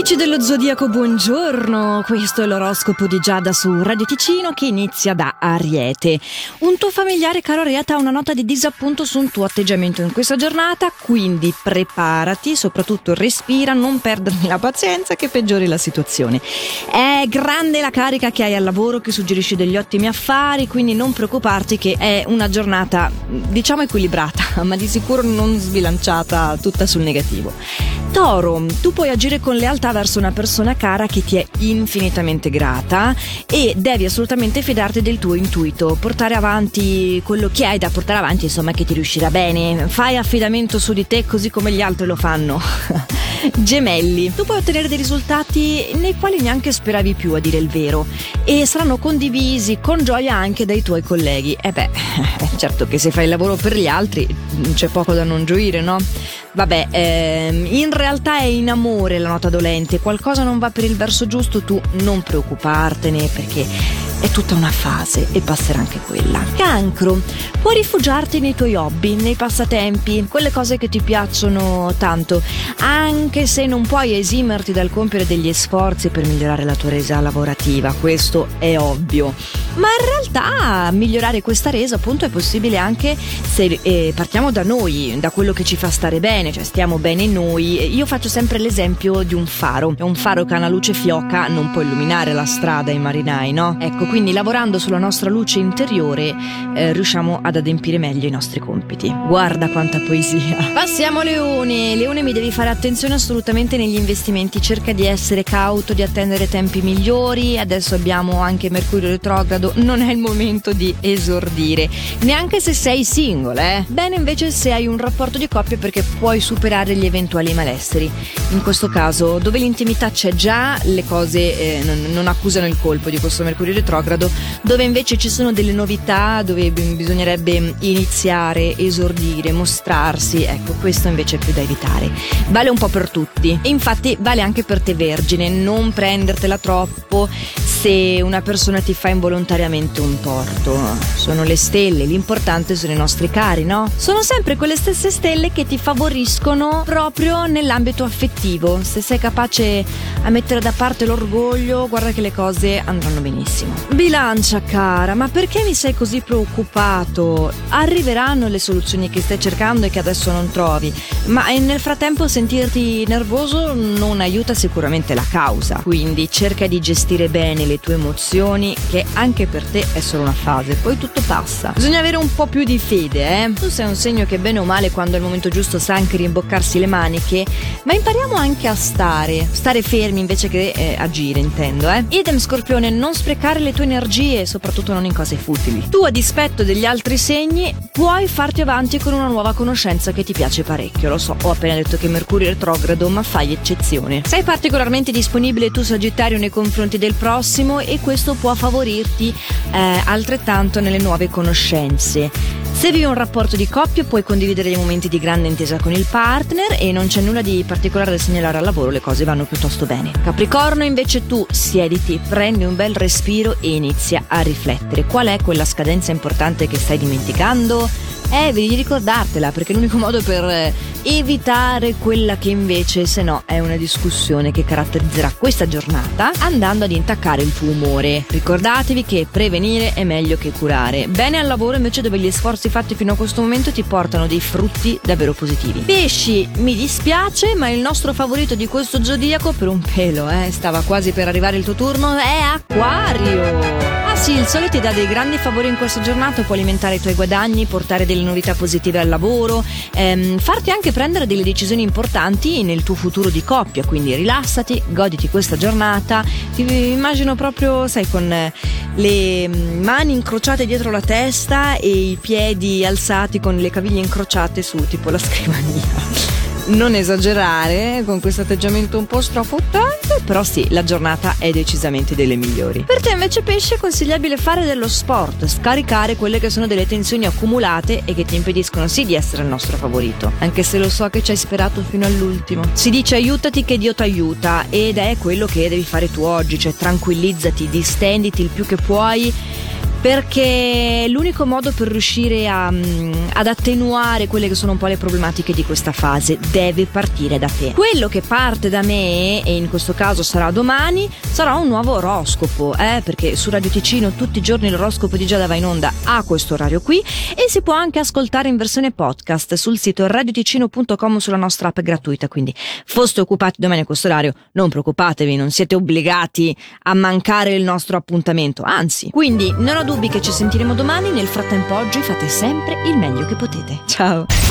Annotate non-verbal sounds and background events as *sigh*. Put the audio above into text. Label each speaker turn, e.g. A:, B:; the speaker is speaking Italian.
A: Amici dello Zodiaco, buongiorno. Questo è l'oroscopo di Giada su Radio Ticino che inizia da Ariete. Un tuo familiare caro Ariete ha una nota di disappunto su un tuo atteggiamento in questa giornata, quindi preparati, soprattutto respira, non perdermi la pazienza che peggiori la situazione. È grande la carica che hai al lavoro che suggerisce degli ottimi affari, quindi non preoccuparti che è una giornata diciamo equilibrata, *laughs* ma di sicuro non sbilanciata tutta sul negativo. Toro, tu puoi agire con lealtà verso una persona cara che ti è infinitamente grata e devi assolutamente fidarti del tuo intuito, portare avanti quello che hai da portare avanti, insomma, che ti riuscirà bene. Fai affidamento su di te così come gli altri lo fanno. *laughs* Gemelli, tu puoi ottenere dei risultati nei quali neanche speravi più, a dire il vero, e saranno condivisi con gioia anche dai tuoi colleghi. E beh, *laughs* certo che se fai il lavoro per gli altri c'è poco da non gioire, no? Vabbè, ehm, in realtà è in amore la nota dolente, qualcosa non va per il verso giusto, tu non preoccupartene perché è tutta una fase e passerà anche quella. Cancro, puoi rifugiarti nei tuoi hobby, nei passatempi, quelle cose che ti piacciono tanto, anche se non puoi esimerti dal compiere degli sforzi per migliorare la tua resa lavorativa, questo è ovvio. Ma in realtà migliorare questa resa appunto è possibile anche se eh, partiamo da noi, da quello che ci fa stare bene, cioè stiamo bene noi. Io faccio sempre l'esempio di un faro. Un faro che ha una luce fioca non può illuminare la strada ai marinai, no? Ecco, quindi lavorando sulla nostra luce interiore eh, riusciamo ad adempiere meglio i nostri compiti. Guarda quanta poesia. *laughs* Passiamo a Leone. Leone mi devi fare attenzione assolutamente negli investimenti, cerca di essere cauto, di attendere tempi migliori. Adesso abbiamo anche Mercurio retrogrado, non è il momento di esordire, neanche se sei single, eh. Bene invece se hai un rapporto di coppia perché puoi superare gli eventuali malesseri. In questo caso, dove l'intimità c'è già, le cose eh, non, non accusano il colpo di questo Mercurio retrogrado retrogrado, dove invece ci sono delle novità, dove bisognerebbe iniziare, esordire, mostrarsi, ecco, questo invece è più da evitare. Vale un po' per tutti e infatti vale anche per te vergine, non prendertela troppo se una persona ti fa involontariamente un torto. Sono le stelle, l'importante sono i nostri cari, no? Sono sempre quelle stesse stelle che ti favoriscono proprio nell'ambito affettivo. Se sei capace a mettere da parte l'orgoglio, guarda che le cose andranno benissimo. Bilancia cara, ma perché mi sei così preoccupato? Arriveranno le soluzioni che stai cercando e che adesso non trovi, ma nel frattempo sentirti nervoso non aiuta sicuramente la causa. Quindi cerca di gestire bene le tue emozioni, che anche per te è solo una fase, poi tutto passa. Bisogna avere un po' più di fede, eh? Tu sei un segno che bene o male quando è il momento giusto sa anche rimboccarsi le maniche, ma impariamo anche a stare, stare fermi invece che eh, agire, intendo, eh? Idem Scorpione, non sprecare le tue energie, soprattutto non in cose futili. Tu, a dispetto degli altri segni, puoi farti avanti con una nuova conoscenza che ti piace parecchio. Lo so, ho appena detto che Mercurio è retrogrado, ma fai eccezione. Sei particolarmente disponibile tu, Sagittario, nei confronti del prossimo e questo può favorirti eh, altrettanto nelle nuove conoscenze. Se vivi un rapporto di coppia puoi condividere dei momenti di grande intesa con il partner e non c'è nulla di particolare da segnalare al lavoro, le cose vanno piuttosto bene. Capricorno invece tu siediti, prendi un bel respiro e inizia a riflettere. Qual è quella scadenza importante che stai dimenticando? Eh, devi ricordartela perché è l'unico modo per eh, evitare quella che invece, se no, è una discussione che caratterizzerà questa giornata andando ad intaccare il tuo umore. Ricordatevi che prevenire è meglio che curare. Bene al lavoro invece dove gli sforzi fatti fino a questo momento ti portano dei frutti davvero positivi. Pesci, mi dispiace, ma il nostro favorito di questo zodiaco per un pelo, eh, stava quasi per arrivare il tuo turno, è Acquario. Ah sì, il sole ti dà dei grandi favori in questa giornata, può alimentare i tuoi guadagni, portare delle novità positive al lavoro, ehm, farti anche prendere delle decisioni importanti nel tuo futuro di coppia, quindi rilassati, goditi questa giornata, ti immagino proprio, sai, con le mani incrociate dietro la testa e i piedi alzati con le caviglie incrociate su tipo la scrivania non esagerare con questo atteggiamento un po' strafottante, però sì, la giornata è decisamente delle migliori. Per te invece pesce è consigliabile fare dello sport, scaricare quelle che sono delle tensioni accumulate e che ti impediscono sì di essere il nostro favorito, anche se lo so che ci hai sperato fino all'ultimo. Si dice aiutati che Dio ti aiuta ed è quello che devi fare tu oggi, cioè tranquillizzati, distenditi il più che puoi perché l'unico modo per riuscire a, mm, ad attenuare quelle che sono un po' le problematiche di questa fase deve partire da te. Quello che parte da me, e in questo caso sarà domani, sarà un nuovo oroscopo, eh, perché su Radio Ticino tutti i giorni l'oroscopo di Giada va in onda a questo orario qui e si può anche ascoltare in versione podcast sul sito radioticino.com sulla nostra app gratuita, quindi foste occupati domani a questo orario, non preoccupatevi, non siete obbligati a mancare il nostro appuntamento, anzi, quindi non ho dubbi che ci sentiremo domani, nel frattempo oggi fate sempre il meglio che potete. Ciao!